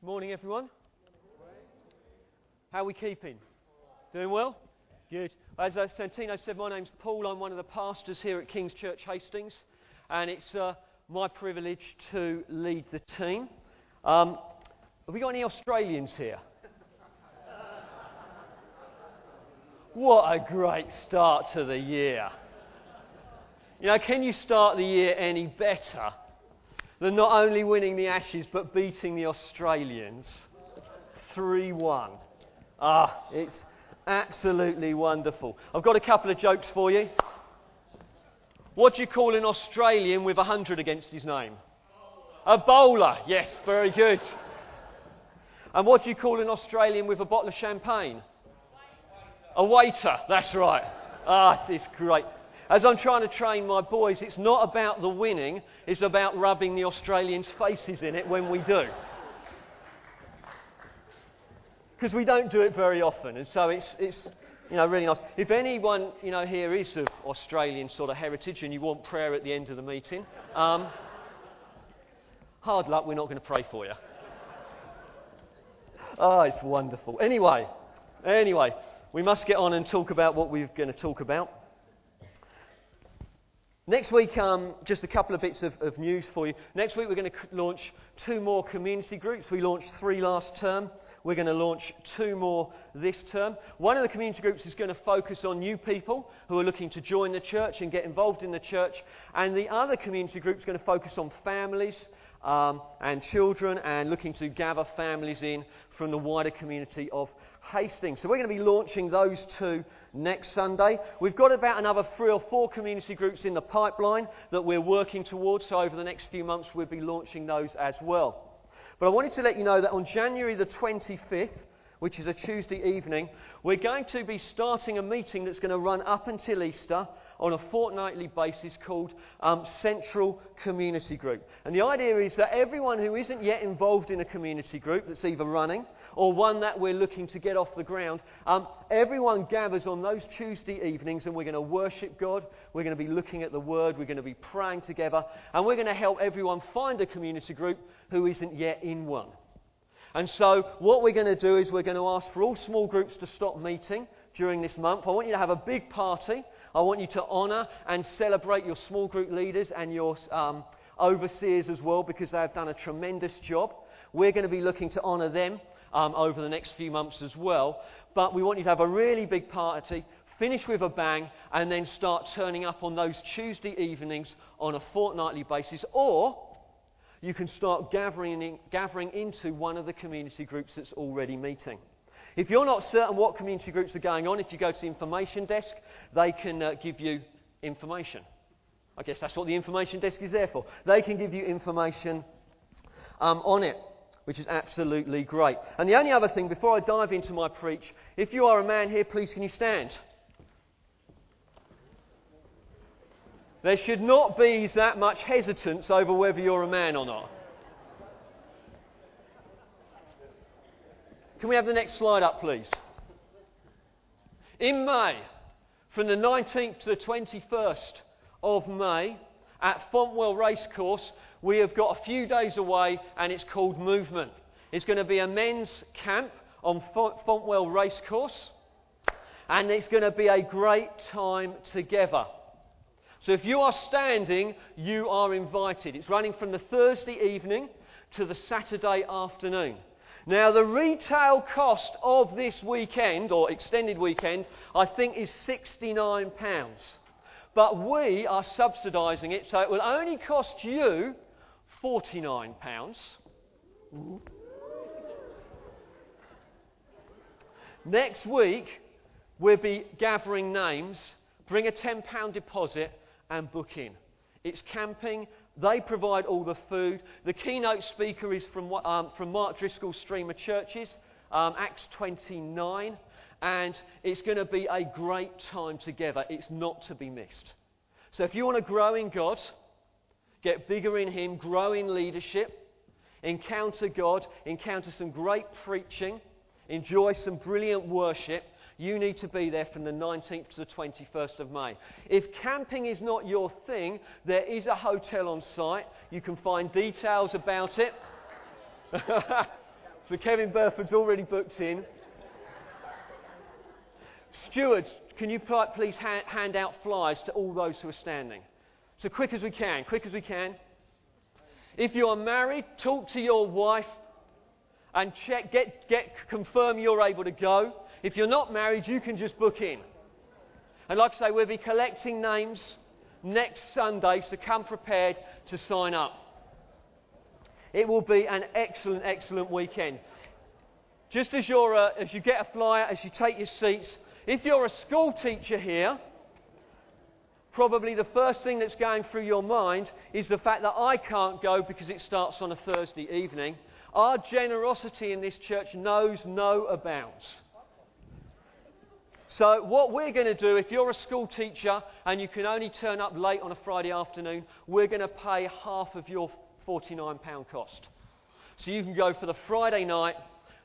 Morning, everyone. How are we keeping? Doing well? Good. As uh, Santino said, my name's Paul. I'm one of the pastors here at King's Church Hastings, and it's uh, my privilege to lead the team. Um, have we got any Australians here? What a great start to the year. You know, can you start the year any better than not only winning the Ashes but beating the Australians 3 1? Ah, it's absolutely wonderful. I've got a couple of jokes for you. What do you call an Australian with 100 against his name? A bowler. Yes, very good. And what do you call an Australian with a bottle of champagne? A waiter, that's right. Ah, it's great. As I'm trying to train my boys, it's not about the winning, it's about rubbing the Australians' faces in it when we do. Because we don't do it very often, and so it's, it's you know, really nice. If anyone you know, here is of Australian sort of heritage and you want prayer at the end of the meeting, um, hard luck, we're not going to pray for you. Oh, it's wonderful. Anyway, anyway, we must get on and talk about what we're going to talk about. Next week, um, just a couple of bits of, of, news for you. Next week, we're going to launch two more community groups. We launched three last term. We're going to launch two more this term. One of the community groups is going to focus on new people who are looking to join the church and get involved in the church. And the other community group is going to focus on families um, and children and looking to gather families in from the wider community of Hastings. So we're going to be launching those two next Sunday. We've got about another three or four community groups in the pipeline that we're working towards. So over the next few months, we'll be launching those as well. But I wanted to let you know that on January the 25th, which is a Tuesday evening, we're going to be starting a meeting that's going to run up until Easter on a fortnightly basis called um, Central Community Group. And the idea is that everyone who isn't yet involved in a community group that's either running or one that we're looking to get off the ground, um, everyone gathers on those Tuesday evenings and we're going to worship God. We're going to be looking at the Word. We're going to be praying together. And we're going to help everyone find a community group who isn't yet in one. And so, what we're going to do is we're going to ask for all small groups to stop meeting during this month. I want you to have a big party. I want you to honour and celebrate your small group leaders and your um, overseers as well because they have done a tremendous job. We're going to be looking to honour them um, over the next few months as well. But we want you to have a really big party, finish with a bang, and then start turning up on those Tuesday evenings on a fortnightly basis. Or you can start gathering, in, gathering into one of the community groups that's already meeting. If you're not certain what community groups are going on, if you go to the information desk, they can uh, give you information. I guess that's what the information desk is there for. They can give you information um, on it, which is absolutely great. And the only other thing, before I dive into my preach, if you are a man here, please can you stand? There should not be that much hesitance over whether you're a man or not. Can we have the next slide up, please? In May, from the 19th to the 21st of May, at Fontwell Racecourse, we have got a few days away and it's called Movement. It's going to be a men's camp on Fontwell Racecourse and it's going to be a great time together. So if you are standing, you are invited. It's running from the Thursday evening to the Saturday afternoon. Now, the retail cost of this weekend, or extended weekend, I think is £69. But we are subsidising it, so it will only cost you £49. Next week, we'll be gathering names. Bring a £10 deposit and book in. It's camping. They provide all the food. The keynote speaker is from, um, from Mark Driscoll's Stream of Churches, um, Acts 29. And it's going to be a great time together. It's not to be missed. So if you want to grow in God, get bigger in Him, grow in leadership, encounter God, encounter some great preaching, enjoy some brilliant worship, you need to be there from the 19th to the 21st of May. If camping is not your thing, there is a hotel on site. You can find details about it. So Kevin Burford's already booked in. Stewards, can you please hand out flyers to all those who are standing? So quick as we can, quick as we can. If you are married, talk to your wife and check, get, get, confirm you're able to go. If you're not married, you can just book in. And like I say, we'll be collecting names next Sunday, so come prepared to sign up. It will be an excellent, excellent weekend. Just as, you're, uh, as you get a flyer, as you take your seats, if you're a school teacher here, probably the first thing that's going through your mind is the fact that I can't go because it starts on a Thursday evening. Our generosity in this church knows no bounds. So, what we're going to do, if you're a school teacher and you can only turn up late on a Friday afternoon, we're going to pay half of your £49 cost. So, you can go for the Friday night,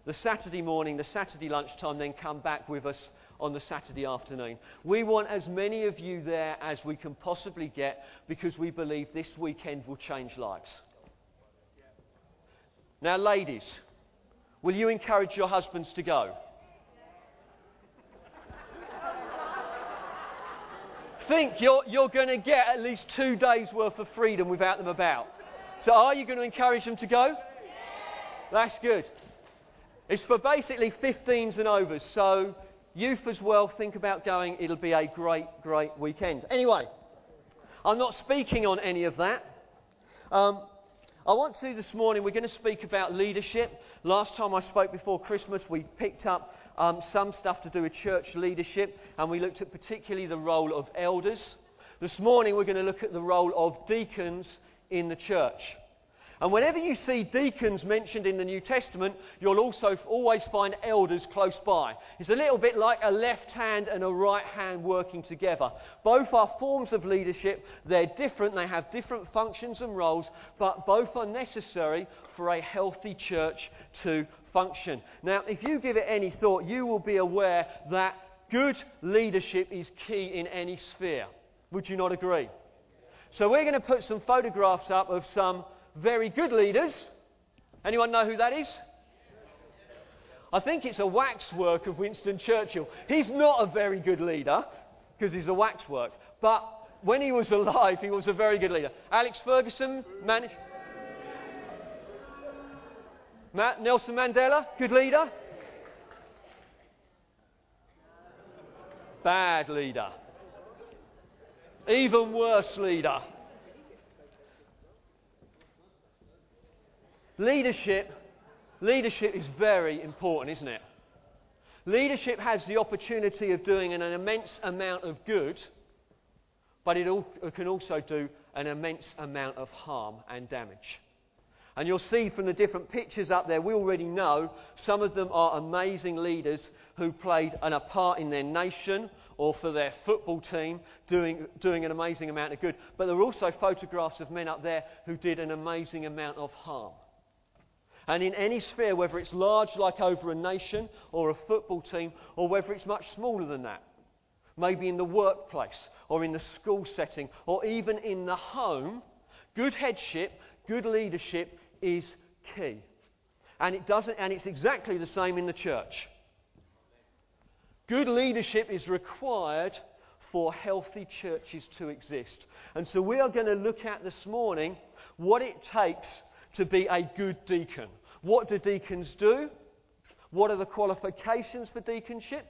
the Saturday morning, the Saturday lunchtime, then come back with us on the Saturday afternoon. We want as many of you there as we can possibly get because we believe this weekend will change lives. Now, ladies, will you encourage your husbands to go? think you're, you're going to get at least two days' worth of freedom without them about. So, are you going to encourage them to go? That's good. It's for basically 15s and overs. So, youth as well, think about going. It'll be a great, great weekend. Anyway, I'm not speaking on any of that. Um, I want to this morning, we're going to speak about leadership. Last time I spoke before Christmas, we picked up um, some stuff to do with church leadership, and we looked at particularly the role of elders. This morning, we're going to look at the role of deacons in the church. And whenever you see deacons mentioned in the New Testament, you'll also always find elders close by. It's a little bit like a left hand and a right hand working together. Both are forms of leadership. They're different. They have different functions and roles, but both are necessary for a healthy church to function. Now, if you give it any thought, you will be aware that good leadership is key in any sphere. Would you not agree? So, we're going to put some photographs up of some very good leaders. Anyone know who that is? I think it's a waxwork of Winston Churchill. He's not a very good leader because he's a waxwork, but when he was alive, he was a very good leader. Alex Ferguson, man- Nelson Mandela, good leader. Bad leader. Even worse leader. Leadership, leadership is very important, isn't it? Leadership has the opportunity of doing an immense amount of good, but it, it can also do an immense amount of harm and damage. And you'll see from the different pictures up there, we already know some of them are amazing leaders who played an, a part in their nation or for their football team doing, doing an amazing amount of good. But there are also photographs of men up there who did an amazing amount of harm. And in any sphere, whether it's large like over a nation or a football team, or whether it's much smaller than that, maybe in the workplace or in the school setting or even in the home, good headship, good leadership is key. And it doesn't and it's exactly the same in the church. Good leadership is required for healthy churches to exist. And so we are going to look at this morning what it takes to be a good deacon. What do deacons do? What are the qualifications for deaconship?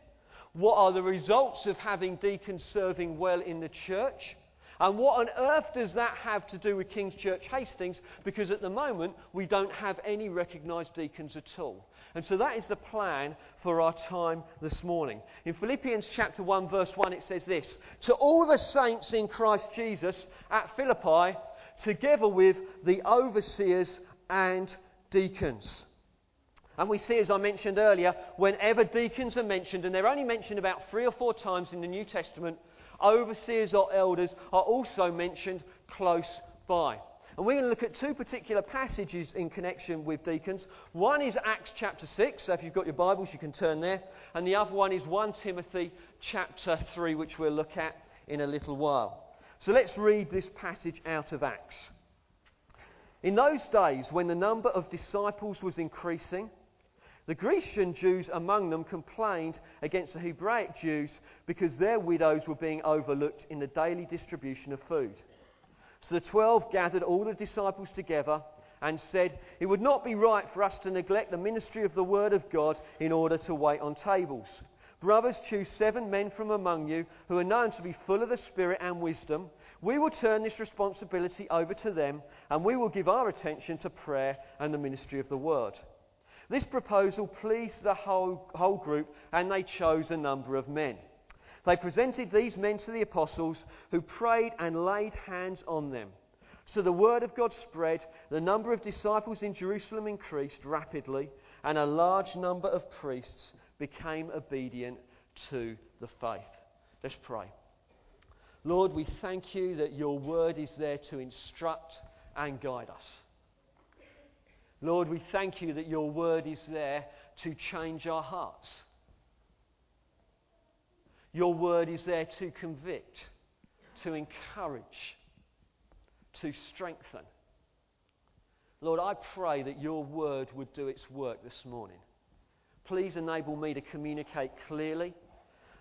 What are the results of having deacons serving well in the church? And what on earth does that have to do with King's Church Hastings? Because at the moment, we don't have any recognised deacons at all. And so that is the plan for our time this morning. In Philippians chapter 1, verse 1, it says this To all the saints in Christ Jesus at Philippi, together with the overseers and deacons. And we see, as I mentioned earlier, whenever deacons are mentioned, and they're only mentioned about three or four times in the New Testament, overseers or elders are also mentioned close by. And we're going to look at two particular passages in connection with deacons. One is Acts chapter 6, so if you've got your Bibles, you can turn there. And the other one is 1 Timothy chapter 3, which we'll look at in a little while. So let's read this passage out of Acts. In those days, when the number of disciples was increasing, The Grecian Jews among them complained against the Hebraic Jews because their widows were being overlooked in the daily distribution of food. So the twelve gathered all the disciples together and said, It would not be right for us to neglect the ministry of the Word of God in order to wait on tables. Brothers, choose seven men from among you who are known to be full of the Spirit and wisdom. We will turn this responsibility over to them and we will give our attention to prayer and the ministry of the Word. This proposal pleased the whole, whole group, and they chose a number of men. They presented these men to the apostles, who prayed and laid hands on them. So the word of God spread, the number of disciples in Jerusalem increased rapidly, and a large number of priests became obedient to the faith. Let's pray. Lord, we thank you that your word is there to instruct and guide us. Lord, we thank you that your word is there to change our hearts. Your word is there to convict, to encourage, to strengthen. Lord, I pray that your word would do its work this morning. Please enable me to communicate clearly.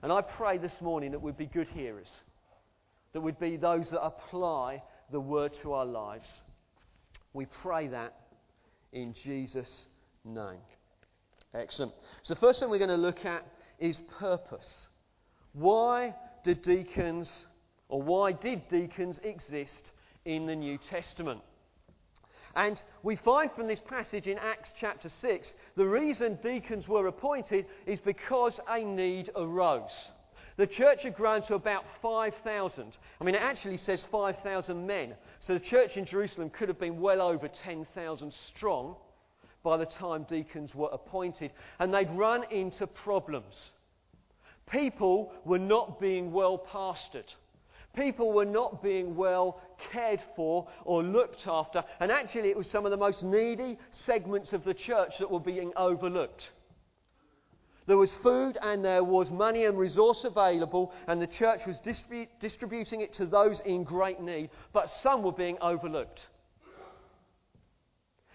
And I pray this morning that we'd be good hearers, that we'd be those that apply the word to our lives. We pray that in Jesus' name. Excellent. So, the first thing we're going to look at is purpose. Why do deacons, or why did deacons exist in the New Testament? And we find from this passage in Acts chapter 6 the reason deacons were appointed is because a need arose. The church had grown to about 5,000. I mean, it actually says 5,000 men. So the church in Jerusalem could have been well over 10,000 strong by the time deacons were appointed. And they'd run into problems. People were not being well pastored. People were not being well cared for or looked after. And actually, it was some of the most needy segments of the church that were being overlooked. There was food and there was money and resource available, and the church was distribu- distributing it to those in great need, but some were being overlooked.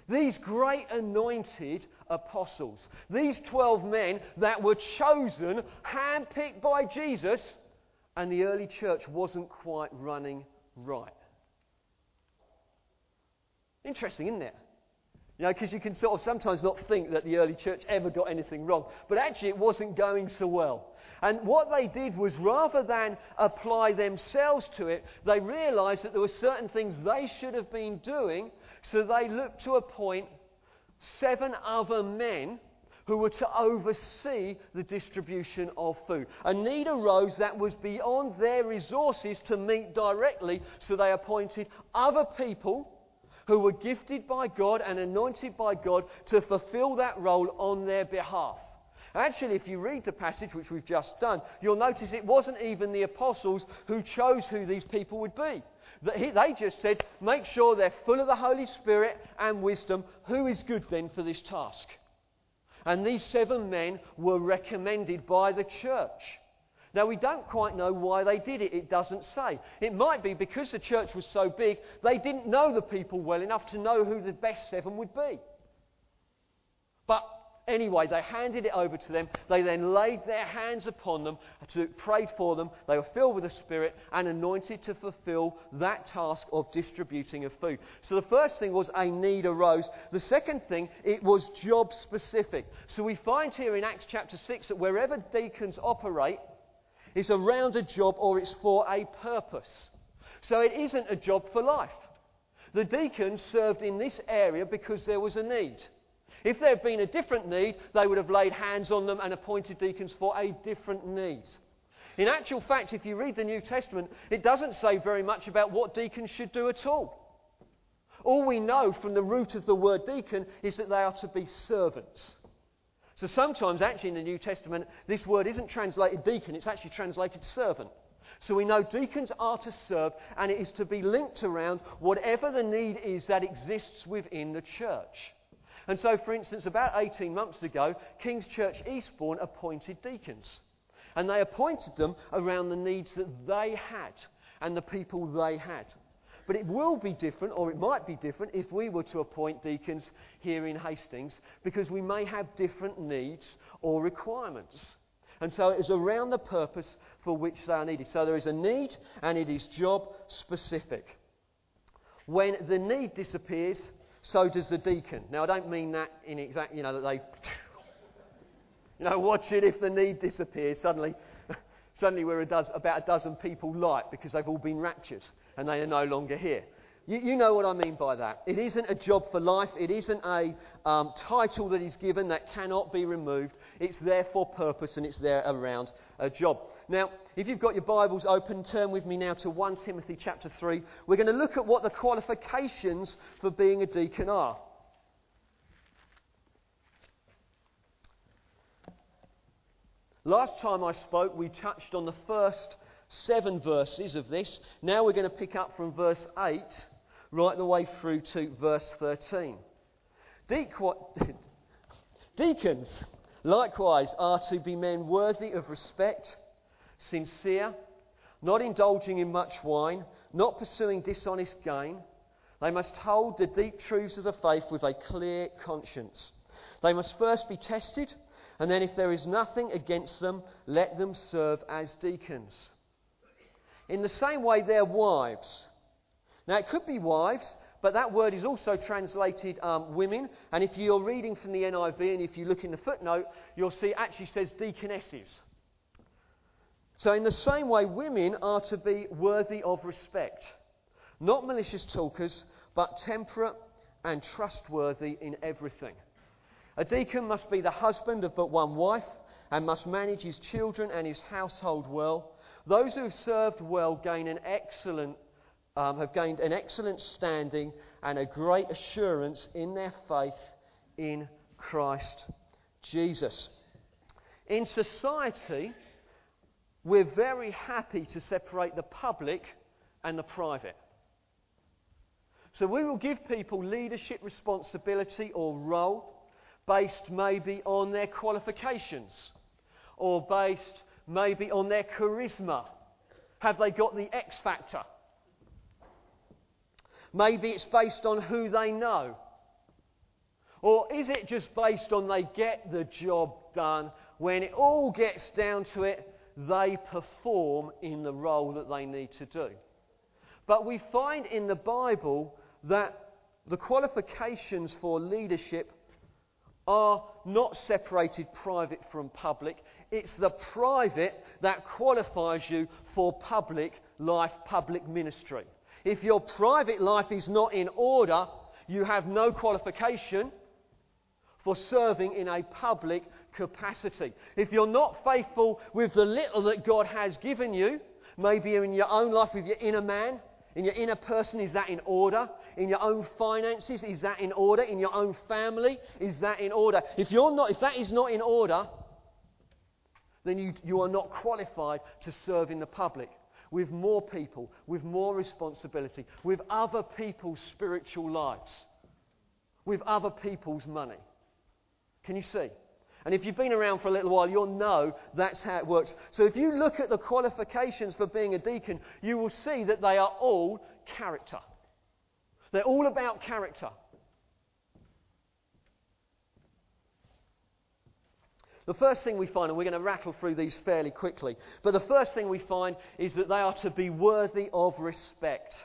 These great anointed apostles, these 12 men that were chosen, handpicked by Jesus, and the early church wasn't quite running right. Interesting, isn't it? You know, because you can sort of sometimes not think that the early church ever got anything wrong. But actually, it wasn't going so well. And what they did was rather than apply themselves to it, they realized that there were certain things they should have been doing. So they looked to appoint seven other men who were to oversee the distribution of food. A need arose that was beyond their resources to meet directly, so they appointed other people who were gifted by God and anointed by God to fulfill that role on their behalf. Actually, if you read the passage which we've just done, you'll notice it wasn't even the apostles who chose who these people would be. They just said, make sure they're full of the Holy Spirit and wisdom. Who is good then for this task? And these seven men were recommended by the church. Now, we don't quite know why they did it. It doesn't say. It might be because the church was so big, they didn't know the people well enough to know who the best seven would be. But anyway, they handed it over to them. They then laid their hands upon them, to, prayed for them. They were filled with the Spirit and anointed to fulfill that task of distributing of food. So the first thing was a need arose. The second thing, it was job specific. So we find here in Acts chapter 6 that wherever deacons operate, it's around a job or it's for a purpose. So it isn't a job for life. The deacons served in this area because there was a need. If there had been a different need, they would have laid hands on them and appointed deacons for a different need. In actual fact, if you read the New Testament, it doesn't say very much about what deacons should do at all. All we know from the root of the word deacon is that they are to be servants. So sometimes, actually, in the New Testament, this word isn't translated deacon, it's actually translated servant. So we know deacons are to serve, and it is to be linked around whatever the need is that exists within the church. And so, for instance, about 18 months ago, King's Church Eastbourne appointed deacons. And they appointed them around the needs that they had and the people they had. But it will be different, or it might be different, if we were to appoint deacons here in Hastings, because we may have different needs or requirements. And so it is around the purpose for which they are needed. So there is a need, and it is job specific. When the need disappears, so does the deacon. Now, I don't mean that in exact, you know, that they, you know, watch it if the need disappears. Suddenly, suddenly we're a dozen, about a dozen people light because they've all been raptured and they are no longer here. You, you, know what I mean by that. It isn't a job for life. It isn't a um, title that is given that cannot be removed. It's there for purpose and it's there around a job. Now, if you've got your Bibles open, turn with me now to 1 Timothy chapter 3. We're going to look at what the qualifications for being a deacon are. Last time I spoke, we touched on the first seven verses of this. Now we're going to pick up from verse 8 right the way through to verse 13. Deacons, likewise, are to be men worthy of respect, sincere, not indulging in much wine, not pursuing dishonest gain. They must hold the deep truths of the faith with a clear conscience. They must first be tested, and then, if there is nothing against them, let them serve as deacons. In the same way, their wives now, it could be wives, but that word is also translated um, women. And if you're reading from the NIV and if you look in the footnote, you'll see it actually says deaconesses. So, in the same way, women are to be worthy of respect. Not malicious talkers, but temperate and trustworthy in everything. A deacon must be the husband of but one wife and must manage his children and his household well. Those who have served well gain an excellent um, have gained an excellent standing and a great assurance in their faith in Christ Jesus. In society, we're very happy to separate the public and the private. So we will give people leadership responsibility or role based maybe on their qualifications or based maybe on their charisma. Have they got the X factor? Maybe it's based on who they know. Or is it just based on they get the job done? When it all gets down to it, they perform in the role that they need to do. But we find in the Bible that the qualifications for leadership are not separated private from public. It's the private that qualifies you for public life, public ministry. If your private life is not in order, you have no qualification for serving in a public capacity. If you're not faithful with the little that God has given you, maybe in your own life with your inner man, in your inner person, is that in order? In your own finances, is that in order? In your own family, is that in order? If, you're not, if that is not in order, then you, you are not qualified to serve in the public with more people, with more responsibility, with other people's spiritual lives, with other people's money. Can you see? And if you've been around for a little while, you'll know that's how it works. So if you look at the qualifications for being a deacon, you will see that they are all character. They're all about character. The first thing we find, and we're going to rattle through these fairly quickly, but the first thing we find is that they are to be worthy of respect.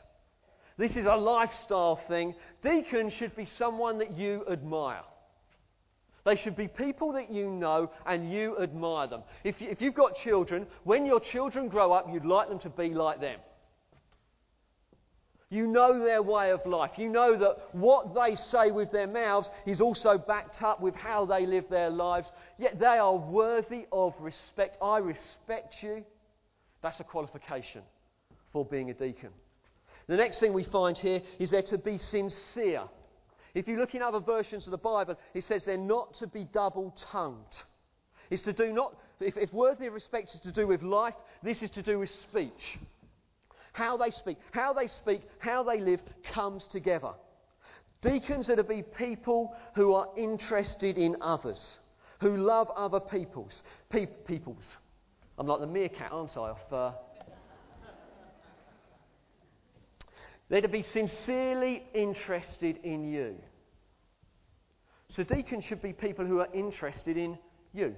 This is a lifestyle thing. Deacons should be someone that you admire. They should be people that you know and you admire them. If, you, if you've got children, when your children grow up, you'd like them to be like them. You know their way of life. You know that what they say with their mouths is also backed up with how they live their lives. Yet they are worthy of respect. I respect you. That's a qualification for being a deacon. The next thing we find here is they're to be sincere. If you look in other versions of the Bible, it says they're not to be double tongued. It's to do not, if, if worthy of respect is to do with life, this is to do with speech. How they speak, how they speak, how they live comes together. Deacons are to be people who are interested in others, who love other peoples. Pe- peoples. I'm like the meerkat, aren't I? Uh... They're to be sincerely interested in you. So, deacons should be people who are interested in you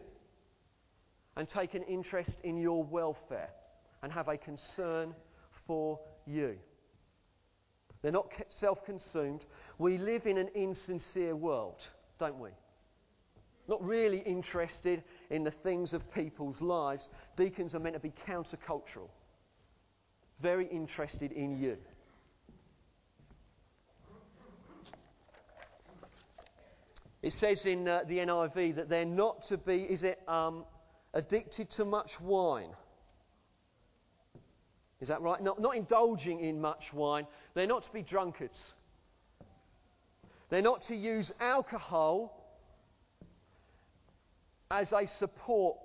and take an interest in your welfare and have a concern for you. They're not self consumed. We live in an insincere world, don't we? Not really interested in the things of people's lives. Deacons are meant to be countercultural, very interested in you. It says in uh, the NIV that they're not to be, is it, um, addicted to much wine. Is that right? Not, not indulging in much wine. They're not to be drunkards. They're not to use alcohol as a support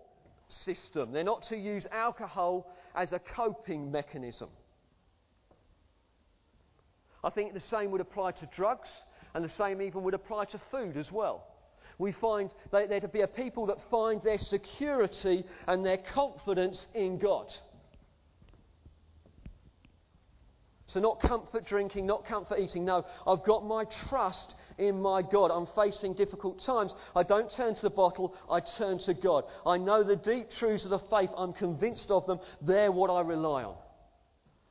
system. They're not to use alcohol as a coping mechanism. I think the same would apply to drugs, and the same even would apply to food as well. We find they're to be a people that find their security and their confidence in God. So, not comfort drinking, not comfort eating. No, I've got my trust in my God. I'm facing difficult times. I don't turn to the bottle, I turn to God. I know the deep truths of the faith. I'm convinced of them. They're what I rely on.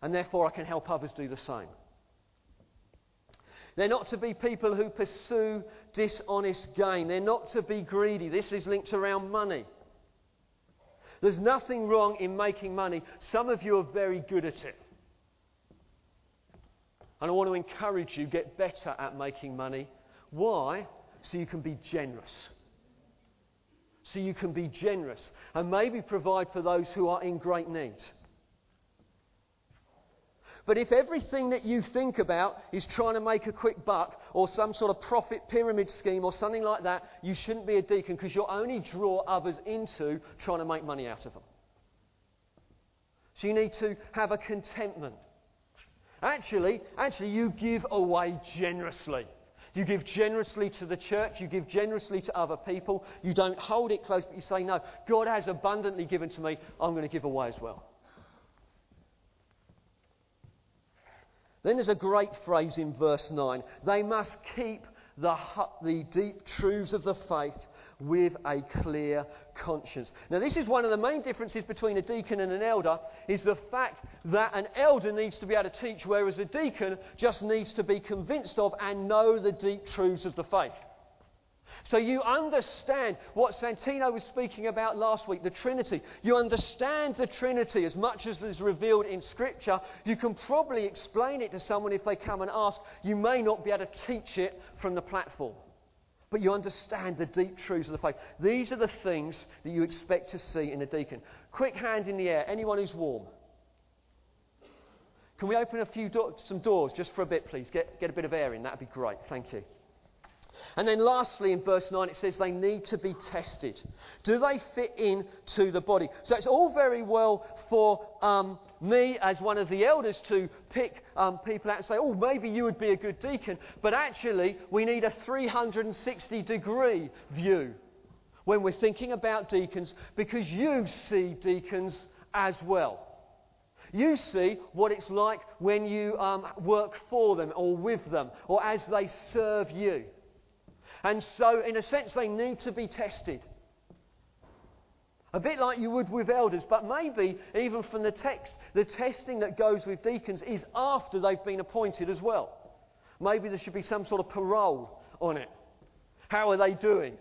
And therefore, I can help others do the same. They're not to be people who pursue dishonest gain. They're not to be greedy. This is linked around money. There's nothing wrong in making money. Some of you are very good at it. And I want to encourage you get better at making money. Why? So you can be generous. So you can be generous and maybe provide for those who are in great need. But if everything that you think about is trying to make a quick buck or some sort of profit pyramid scheme or something like that, you shouldn't be a deacon because you'll only draw others into trying to make money out of them. So you need to have a contentment. Actually, actually, you give away generously. You give generously to the church, you give generously to other people. You don't hold it close, but you say, No, God has abundantly given to me, I'm going to give away as well. Then there's a great phrase in verse 9. They must keep the, the deep truths of the faith with a clear conscience. Now, this is one of the main differences between a deacon and an elder, is the fact that an elder needs to be able to teach, whereas a deacon just needs to be convinced of and know the deep truths of the faith. So you understand what Santino was speaking about last week, the Trinity. You understand the Trinity as much as is revealed in Scripture. You can probably explain it to someone if they come and ask. You may not be able to teach it from the platform. But you understand the deep truths of the faith. These are the things that you expect to see in a deacon. Quick hand in the air. Anyone who's warm? Can we open a few do- some doors just for a bit, please? Get, get a bit of air in. That'd be great. Thank you. And then lastly, in verse 9, it says they need to be tested. Do they fit in to the body? So it's all very well for um, me, as one of the elders, to pick um, people out and say, oh, maybe you would be a good deacon. But actually, we need a 360 degree view when we're thinking about deacons because you see deacons as well. You see what it's like when you um, work for them or with them or as they serve you. And so, in a sense, they need to be tested. A bit like you would with elders, but maybe even from the text, the testing that goes with deacons is after they've been appointed as well. Maybe there should be some sort of parole on it. How are they doing?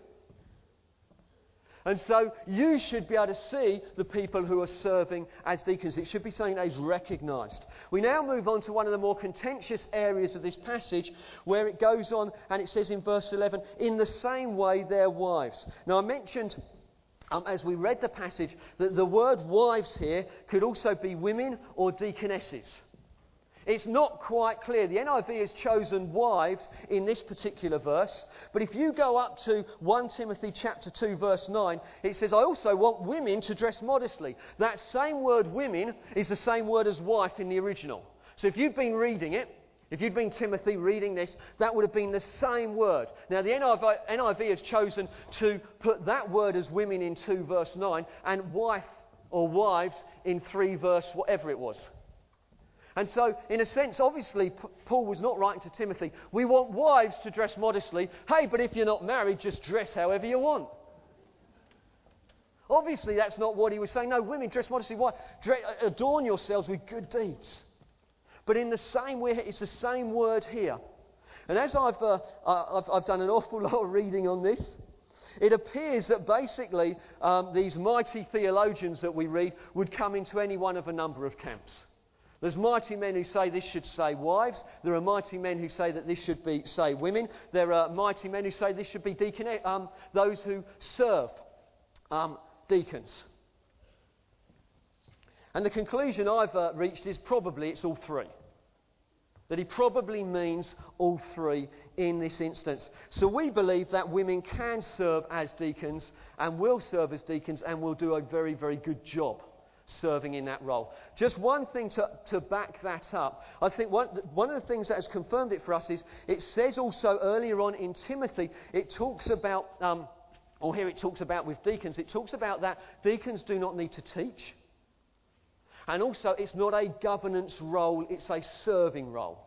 And so you should be able to see the people who are serving as deacons. It should be something that is recognised. We now move on to one of the more contentious areas of this passage where it goes on and it says in verse 11, in the same way their wives. Now I mentioned um, as we read the passage that the word wives here could also be women or deaconesses. It's not quite clear. The NIV has chosen wives in this particular verse, but if you go up to 1 Timothy chapter 2 verse 9, it says, I also want women to dress modestly. That same word women is the same word as wife in the original. So if you've been reading it, if you'd been Timothy reading this, that would have been the same word. Now, the NIV, NIV, has chosen to put that word as women in 2 verse 9 and wife or wives in 3 verse whatever it was. And so, in a sense, obviously, Paul was not writing to Timothy, we want wives to dress modestly. Hey, but if you're not married, just dress however you want. Obviously, that's not what he was saying. No, women, dress modestly. Why? Adorn yourselves with good deeds. But in the same way, it's the same word here. And as I've, uh, I've, I've, done an awful lot of reading on this, it appears that basically um, these mighty theologians that we read would come into any one of a number of camps. There's mighty men who say this should say wives. There are mighty men who say that this should be say women. There are mighty men who say this should be deacon, um, those who serve um, deacons. And the conclusion I've uh, reached is probably it's all three. That he probably means all three in this instance. So we believe that women can serve as deacons and will serve as deacons and will do a very, very good job serving in that role. Just one thing to, to back that up. I think one, one of the things that has confirmed it for us is it says also earlier on in Timothy, it talks about, um, or here it talks about with deacons, it talks about that deacons do not need to teach. And also, it's not a governance role, it's a serving role.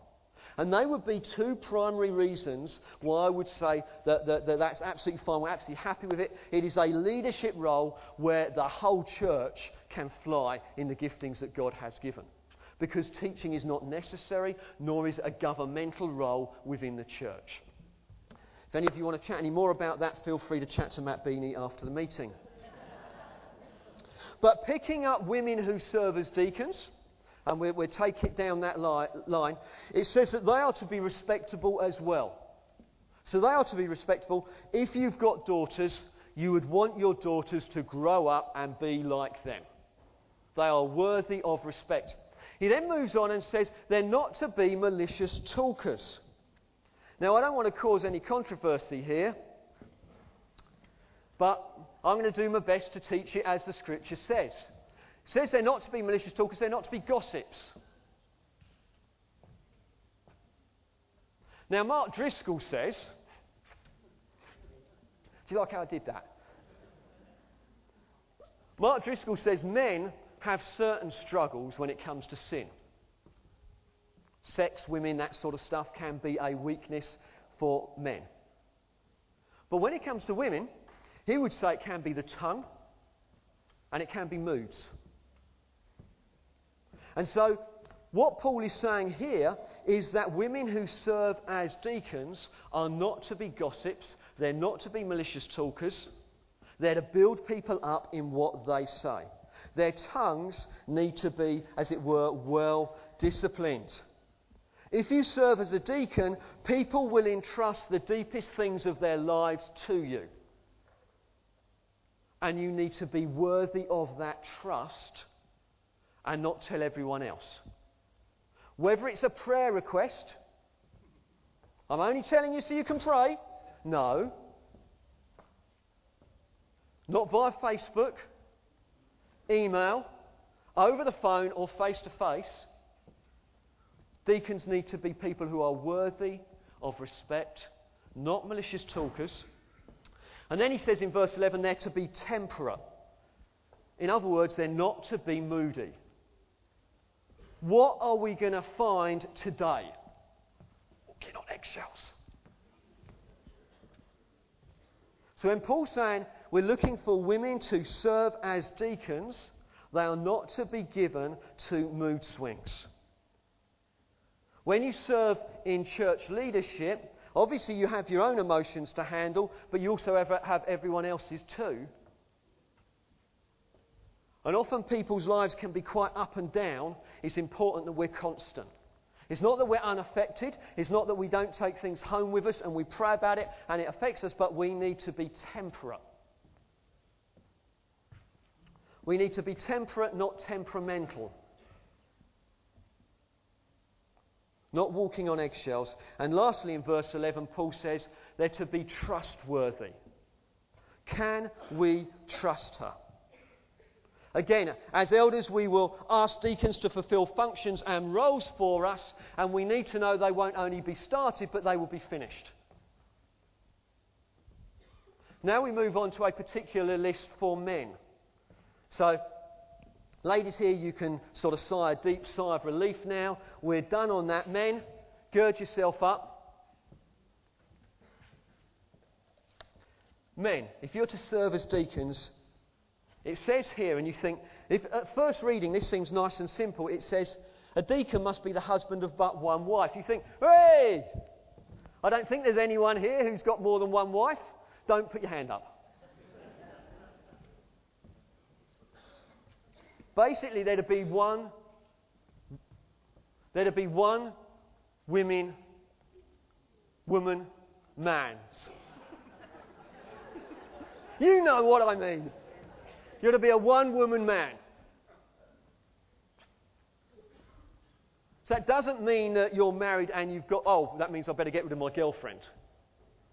And they would be two primary reasons why I would say that, that, that, that's absolutely fine. We're absolutely happy with it. It is a leadership role where the whole church can fly in the giftings that God has given. Because teaching is not necessary, nor is a governmental role within the church. If any of you want to chat any more about that, feel free to chat to Matt Beanie after the meeting. But picking up women who serve as deacons, and we we take it down that li- line, it says that they are to be respectable as well. So they are to be respectable. If you've got daughters, you would want your daughters to grow up and be like them. They are worthy of respect. He then moves on and says they're not to be malicious talkers. Now, I don't want to cause any controversy here, but I'm going to do my best to teach it as the scripture says. It says they're not to be malicious talkers, they're not to be gossips. Now, Mark Driscoll says, Do you like how I did that? Mark Driscoll says men have certain struggles when it comes to sin. Sex, women, that sort of stuff can be a weakness for men. But when it comes to women, he would say it can be the tongue and it can be moods. And so, what Paul is saying here is that women who serve as deacons are not to be gossips, they're not to be malicious talkers, they're to build people up in what they say. Their tongues need to be, as it were, well disciplined. If you serve as a deacon, people will entrust the deepest things of their lives to you. And you need to be worthy of that trust and not tell everyone else. Whether it's a prayer request, I'm only telling you so you can pray. No. Not via Facebook, email, over the phone, or face to face. Deacons need to be people who are worthy of respect, not malicious talkers. And then he says in verse 11, they're to be temperate. In other words, they're not to be moody. What are we going to find today? Walking on eggshells. So when Paul's saying we're looking for women to serve as deacons, they are not to be given to mood swings. When you serve in church leadership, obviously you have your own emotions to handle, but you also have everyone else's too. And often people's lives can be quite up and down. It's important that we're constant. It's not that we're unaffected. It's not that we don't take things home with us and we pray about it and it affects us, but we need to be temperate. We need to be temperate, not temperamental. Not walking on eggshells. And lastly, in verse 11, Paul says they're to be trustworthy. Can we trust her? Again, as elders, we will ask deacons to fulfill functions and roles for us, and we need to know they won't only be started, but they will be finished. Now we move on to a particular list for men. So, Ladies, here you can sort of sigh a deep sigh of relief now. We're done on that. Men, gird yourself up. Men, if you're to serve as deacons, it says here, and you think, if at first reading this seems nice and simple, it says, a deacon must be the husband of but one wife. You think, hey! I don't think there's anyone here who's got more than one wife. Don't put your hand up. Basically, there'd be one, there'd be one women, woman, man. you know what I mean. You're to be a one woman man. So that doesn't mean that you're married and you've got, oh, that means I better get rid of my girlfriend.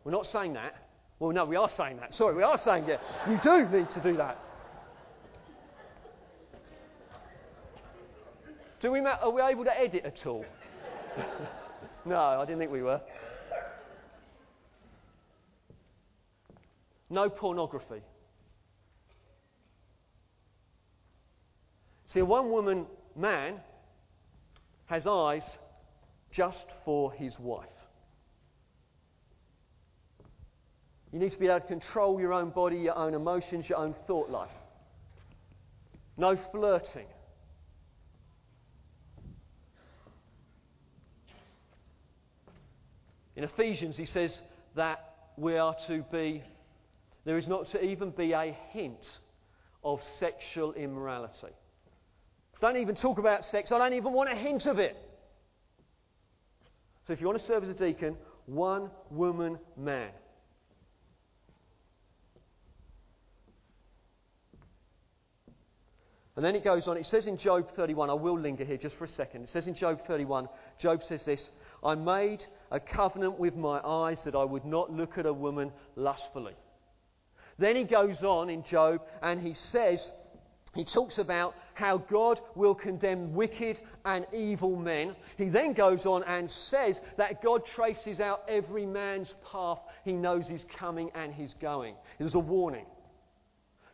We're not saying that. Well, no, we are saying that. Sorry, we are saying, yeah, you do need to do that. Do we, are we able to edit at all? no, I didn't think we were. No pornography. See, a one woman man has eyes just for his wife. You need to be able to control your own body, your own emotions, your own thought life. No flirting. In Ephesians, he says that we are to be, there is not to even be a hint of sexual immorality. Don't even talk about sex. I don't even want a hint of it. So if you want to serve as a deacon, one woman man. And then it goes on. It says in Job 31, I will linger here just for a second. It says in Job 31, Job says this I made a covenant with my eyes that I would not look at a woman lustfully. Then he goes on in Job and he says, he talks about how God will condemn wicked and evil men. He then goes on and says that God traces out every man's path he knows is coming and he's going. There's a warning.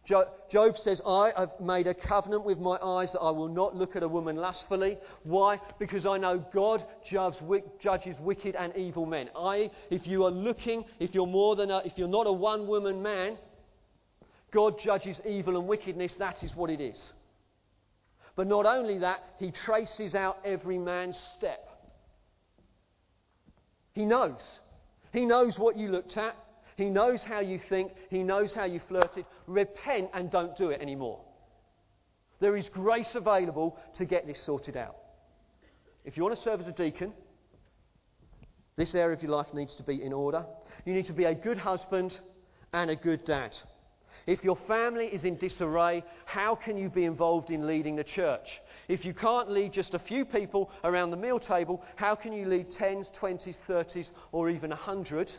Job says, I have made a covenant with my eyes that I will not look at a woman lustfully. Why? Because I know God judges wicked and evil men. I, if you are looking, if you're more than a, if you're not a one woman man, God judges evil and wickedness, that is what it is. But not only that, He traces out every man's step. He knows. He knows what you looked at. He knows how you think. He knows how you flirted. Repent and don't do it anymore. There is grace available to get this sorted out. If you want to serve as a deacon, this area of your life needs to be in order. You need to be a good husband and a good dad. If your family is in disarray, how can you be involved in leading the church? If you can't lead just a few people around the meal table, how can you lead tens, twenties, thirties, or even a hundred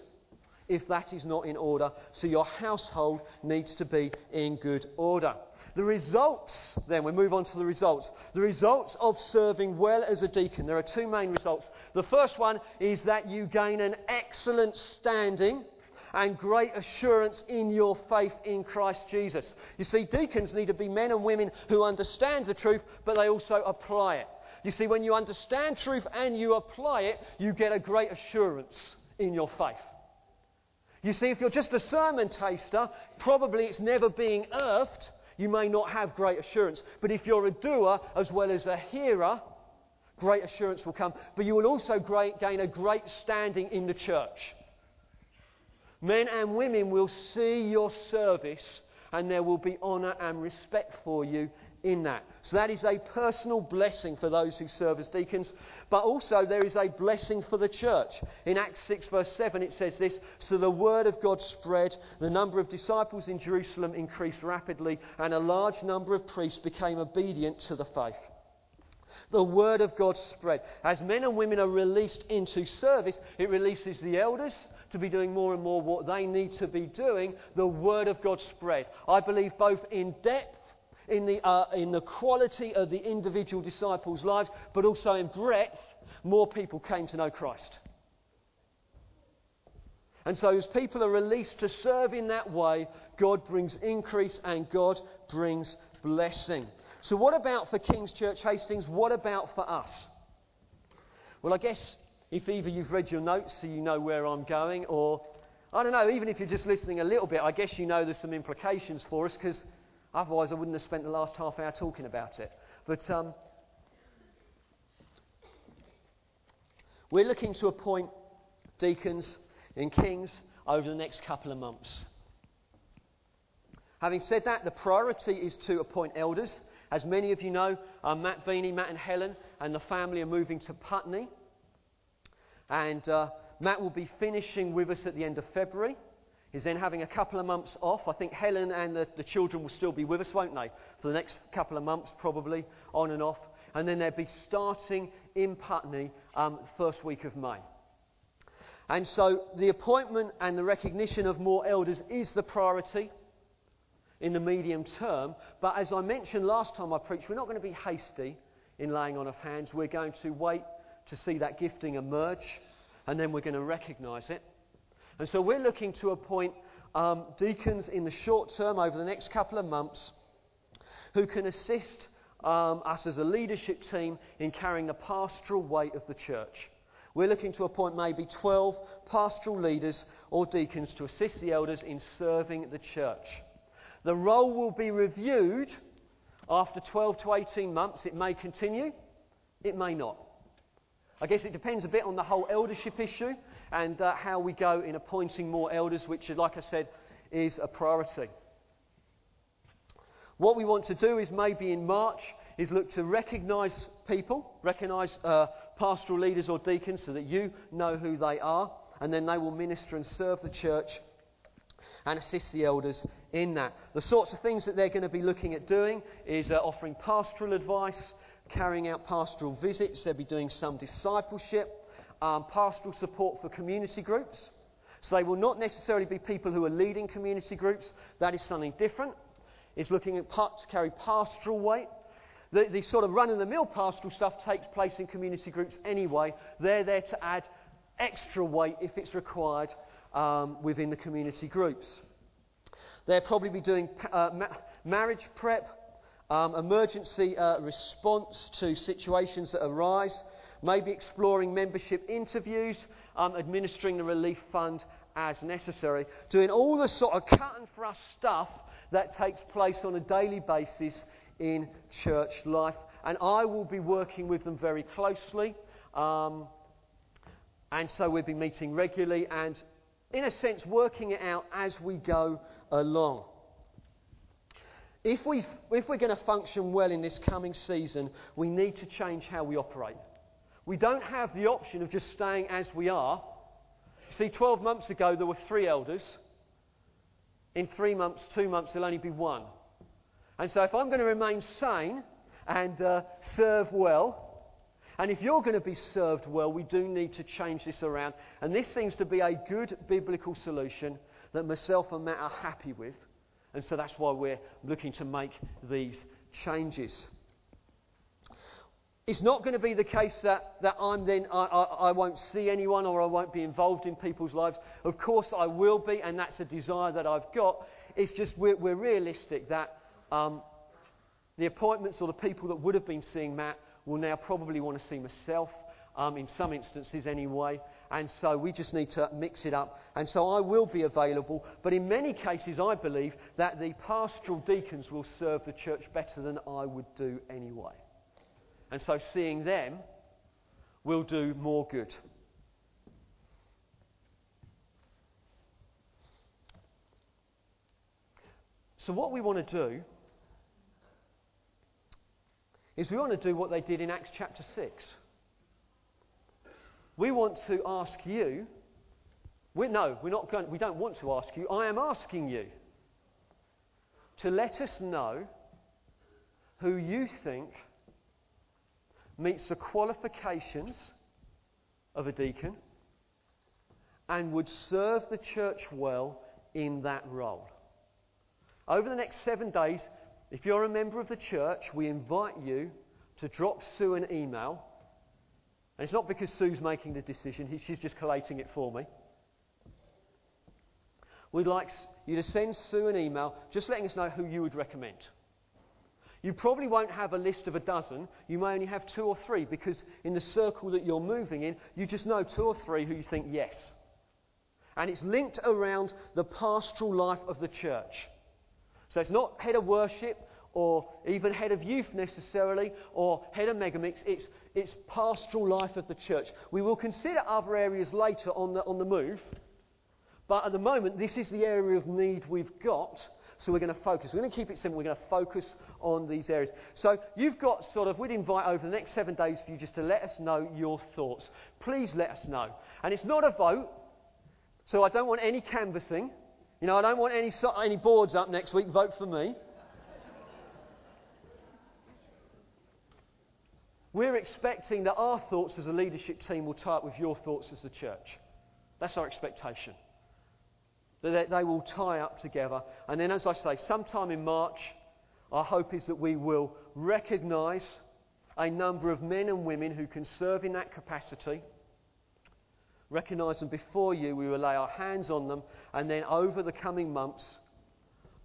if that is not in order? So your household needs to be in good order. The results, then, we move on to the results. The results of serving well as a deacon. There are two main results. The first one is that you gain an excellent standing and great assurance in your faith in Christ Jesus. You see, deacons need to be men and women who understand the truth, but they also apply it. You see, when you understand truth and you apply it, you get a great assurance in your faith. You see, if you're just a sermon taster, probably it's never being earthed. You may not have great assurance. But if you're a doer as well as a hearer, great assurance will come. But you will also great, gain a great standing in the church. Men and women will see your service and there will be honour and respect for you in that. So that is a personal blessing for those who serve as deacons, but also there is a blessing for the church. In Acts 6, verse 7, it says this So the word of God spread, the number of disciples in Jerusalem increased rapidly, and a large number of priests became obedient to the faith. The word of God spread. As men and women are released into service, it releases the elders to be doing more and more what they need to be doing, the Word of God spread. I believe both in depth, in the, uh, in the quality of the individual disciples' lives, but also in breadth, more people came to know Christ. And so, as people are released to serve in that way, God brings increase and God brings blessing. So, what about for King's Church Hastings? What about for us? Well, I guess if either you've read your notes so you know where I'm going, or I don't know, even if you're just listening a little bit, I guess you know there's some implications for us because otherwise I wouldn't have spent the last half hour talking about it. But um, we're looking to appoint deacons and Kings over the next couple of months. Having said that, the priority is to appoint elders. As many of you know, uh, Matt Beanie, Matt and Helen, and the family are moving to Putney. And uh, Matt will be finishing with us at the end of February. He's then having a couple of months off. I think Helen and the, the children will still be with us, won't they? For the next couple of months, probably, on and off. And then they'll be starting in Putney um, first week of May. And so the appointment and the recognition of more elders is the priority in the medium term. But as I mentioned last time I preached, we're not going to be hasty in laying on of hands. We're going to wait to see that gifting emerge, and then we're going to recognise it. And so we're looking to appoint um, deacons in the short term over the next couple of months who can assist um, us as a leadership team in carrying the pastoral weight of the church. We're looking to appoint maybe 12 pastoral leaders or deacons to assist the elders in serving the church. The role will be reviewed after 12 to 18 months. It may continue, it may not. I guess it depends a bit on the whole eldership issue and uh, how we go in appointing more elders, which, like I said, is a priority. What we want to do is maybe in March is look to recognise people, recognise uh, pastoral leaders or deacons so that you know who they are, and then they will minister and serve the church and assist the elders in that. The sorts of things that they're going to be looking at doing is uh, offering pastoral advice, carrying out pastoral visits, they'll be doing some discipleship, um, pastoral support for community groups. So they will not necessarily be people who are leading community groups, that is something different. It's looking at part, to carry pastoral weight. The, the sort of run of the mill pastoral stuff takes place in community groups anyway. They're there to add extra weight if it's required um, within the community groups. They'll probably be doing uh, ma- marriage prep, um, emergency uh, response to situations that arise, maybe exploring membership interviews, um, administering the relief fund as necessary, doing all the sort of cut and thrust stuff that takes place on a daily basis in church life. And I will be working with them very closely. Um, and so we'll be meeting regularly and, in a sense, working it out as we go along. If, we, if we're going to function well in this coming season, we need to change how we operate. We don't have the option of just staying as we are. See, 12 months ago, there were three elders. In three months, two months, there'll only be one. And so, if I'm going to remain sane and uh, serve well, and if you're going to be served well, we do need to change this around. And this seems to be a good biblical solution that myself and Matt are happy with. And so that's why we're looking to make these changes. It's not going to be the case that, that I'm then, I, I, I, won't see anyone or I won't be involved in people's lives. Of course, I will be, and that's a desire that I've got. It's just we're, we're realistic that um, the appointments or the people that would have been seeing Matt will now probably want to see myself, um, in some instances anyway. And so we just need to mix it up. And so I will be available. But in many cases, I believe that the pastoral deacons will serve the church better than I would do anyway. And so seeing them will do more good. So, what we want to do is we want to do what they did in Acts chapter 6. We want to ask you. We, no, we're not going, we don't want to ask you. I am asking you to let us know who you think meets the qualifications of a deacon and would serve the church well in that role. Over the next seven days, if you're a member of the church, we invite you to drop Sue an email and it's not because Sue's making the decision, she's just collating it for me. We'd like you to send Sue an email just letting us know who you would recommend. You probably won't have a list of a dozen. You may only have two or three because in the circle that you're moving in, you just know two or three who you think yes. And it's linked around the pastoral life of the church. So it's not head of worship or even head of youth necessarily or head of megamix. It's, it's pastoral life of the church. We will consider other areas later on the, on the move. But at the moment, this is the area of need we've got. So we're going to focus. We're going to keep it simple. We're going to focus on these areas. So you've got sort of, we'd invite over the next seven days for you just to let us know your thoughts. Please let us know. And it's not a vote. So I don't want any canvassing. You know, I don't want any, any boards up next week. Vote for me. We're expecting that our thoughts as a leadership team will tie up with your thoughts as a church. That's our expectation. That they will tie up together. And then, as I say, sometime in March, our hope is that we will recognise a number of men and women who can serve in that capacity. Recognise them before you. We will lay our hands on them. And then, over the coming months,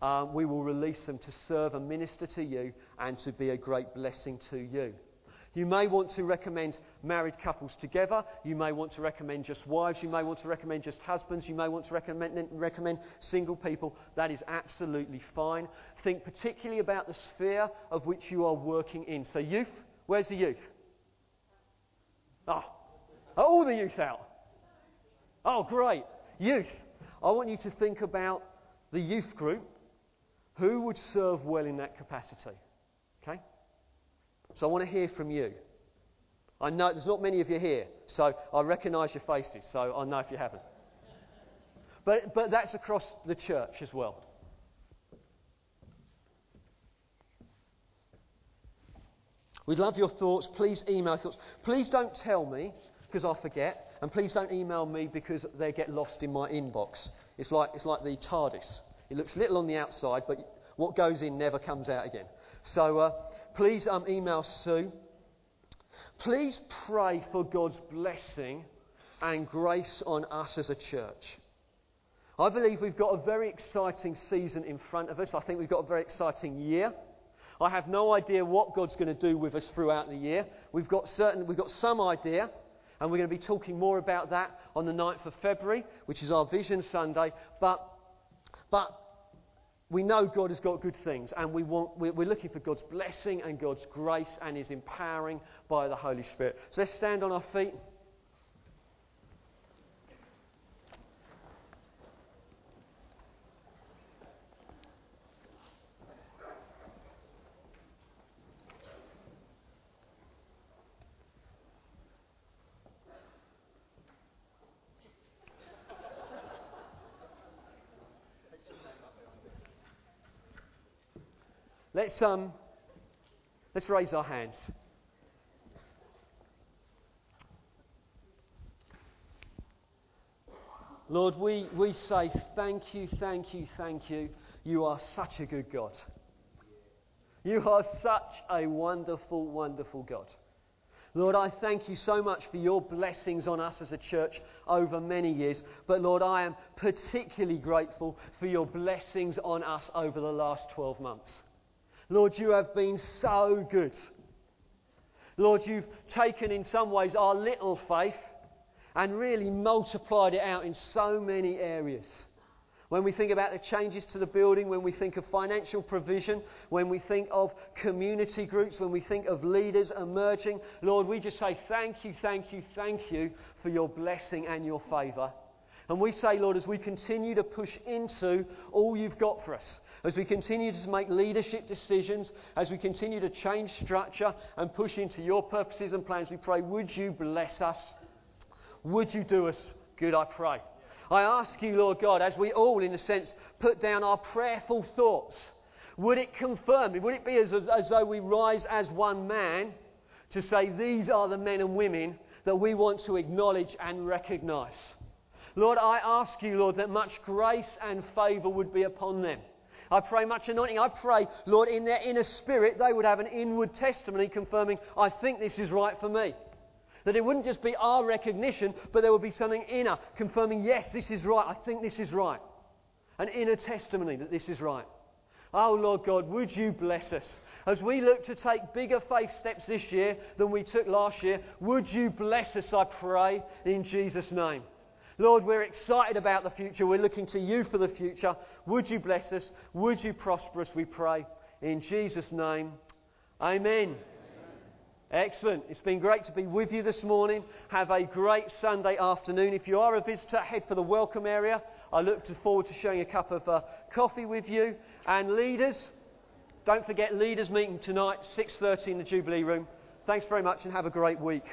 um, we will release them to serve and minister to you and to be a great blessing to you. You may want to recommend married couples together. You may want to recommend just wives. You may want to recommend just husbands. You may want to recommend, recommend single people. That is absolutely fine. Think particularly about the sphere of which you are working in. So, youth, where's the youth? Oh, are all the youth out? Oh, great. Youth, I want you to think about the youth group. Who would serve well in that capacity? Okay? So I want to hear from you. I know there's not many of you here, so I recognise your faces, so I know if you haven't. But, but that's across the church as well. We'd love your thoughts. Please email thoughts. Please don't tell me because I forget, and please don't email me because they get lost in my inbox. It's like, it's like the TARDIS. It looks little on the outside, but what goes in never comes out again. So uh, please um, email Sue. Please pray for God's blessing and grace on us as a church. I believe we've got a very exciting season in front of us. I think we've got a very exciting year. I have no idea what God's going to do with us throughout the year. We've got certain, we've got some idea, and we're going to be talking more about that on the 9th of February, which is our Vision Sunday. But, but we know God has got good things, and we want, we're looking for God's blessing and God's grace and His empowering by the Holy Spirit. So let's stand on our feet. Let's, um, let's raise our hands. Lord, we, we say thank you, thank you, thank you. You are such a good God. You are such a wonderful, wonderful God. Lord, I thank you so much for your blessings on us as a church over many years. But Lord, I am particularly grateful for your blessings on us over the last 12 months. Lord, you have been so good. Lord, you've taken in some ways our little faith and really multiplied it out in so many areas. When we think about the changes to the building, when we think of financial provision, when we think of community groups, when we think of leaders emerging, Lord, we just say thank you, thank you, thank you for your blessing and your favour. And we say, Lord, as we continue to push into all you've got for us, as we continue to make leadership decisions, as we continue to change structure and push into your purposes and plans, we pray, would you bless us? Would you do us good, I pray? I ask you, Lord God, as we all, in a sense, put down our prayerful thoughts, would it confirm, me? would it be as, as though we rise as one man to say, these are the men and women that we want to acknowledge and recognize? Lord, I ask you, Lord, that much grace and favour would be upon them. I pray much anointing. I pray, Lord, in their inner spirit, they would have an inward testimony confirming, I think this is right for me. That it wouldn't just be our recognition, but there would be something inner confirming, yes, this is right. I think this is right. An inner testimony that this is right. Oh, Lord God, would you bless us? As we look to take bigger faith steps this year than we took last year, would you bless us, I pray, in Jesus' name? Lord, we're excited about the future. We're looking to you for the future. Would you bless us? Would you prosper us, we pray, in Jesus' name? Amen. Excellent. It's been great to be with you this morning. Have a great Sunday afternoon. If you are a visitor, head for the welcome area. I look forward to sharing a cup of uh, coffee with you. And leaders, don't forget leaders meeting tonight, 6:30 in the Jubilee room. Thanks very much and have a great week.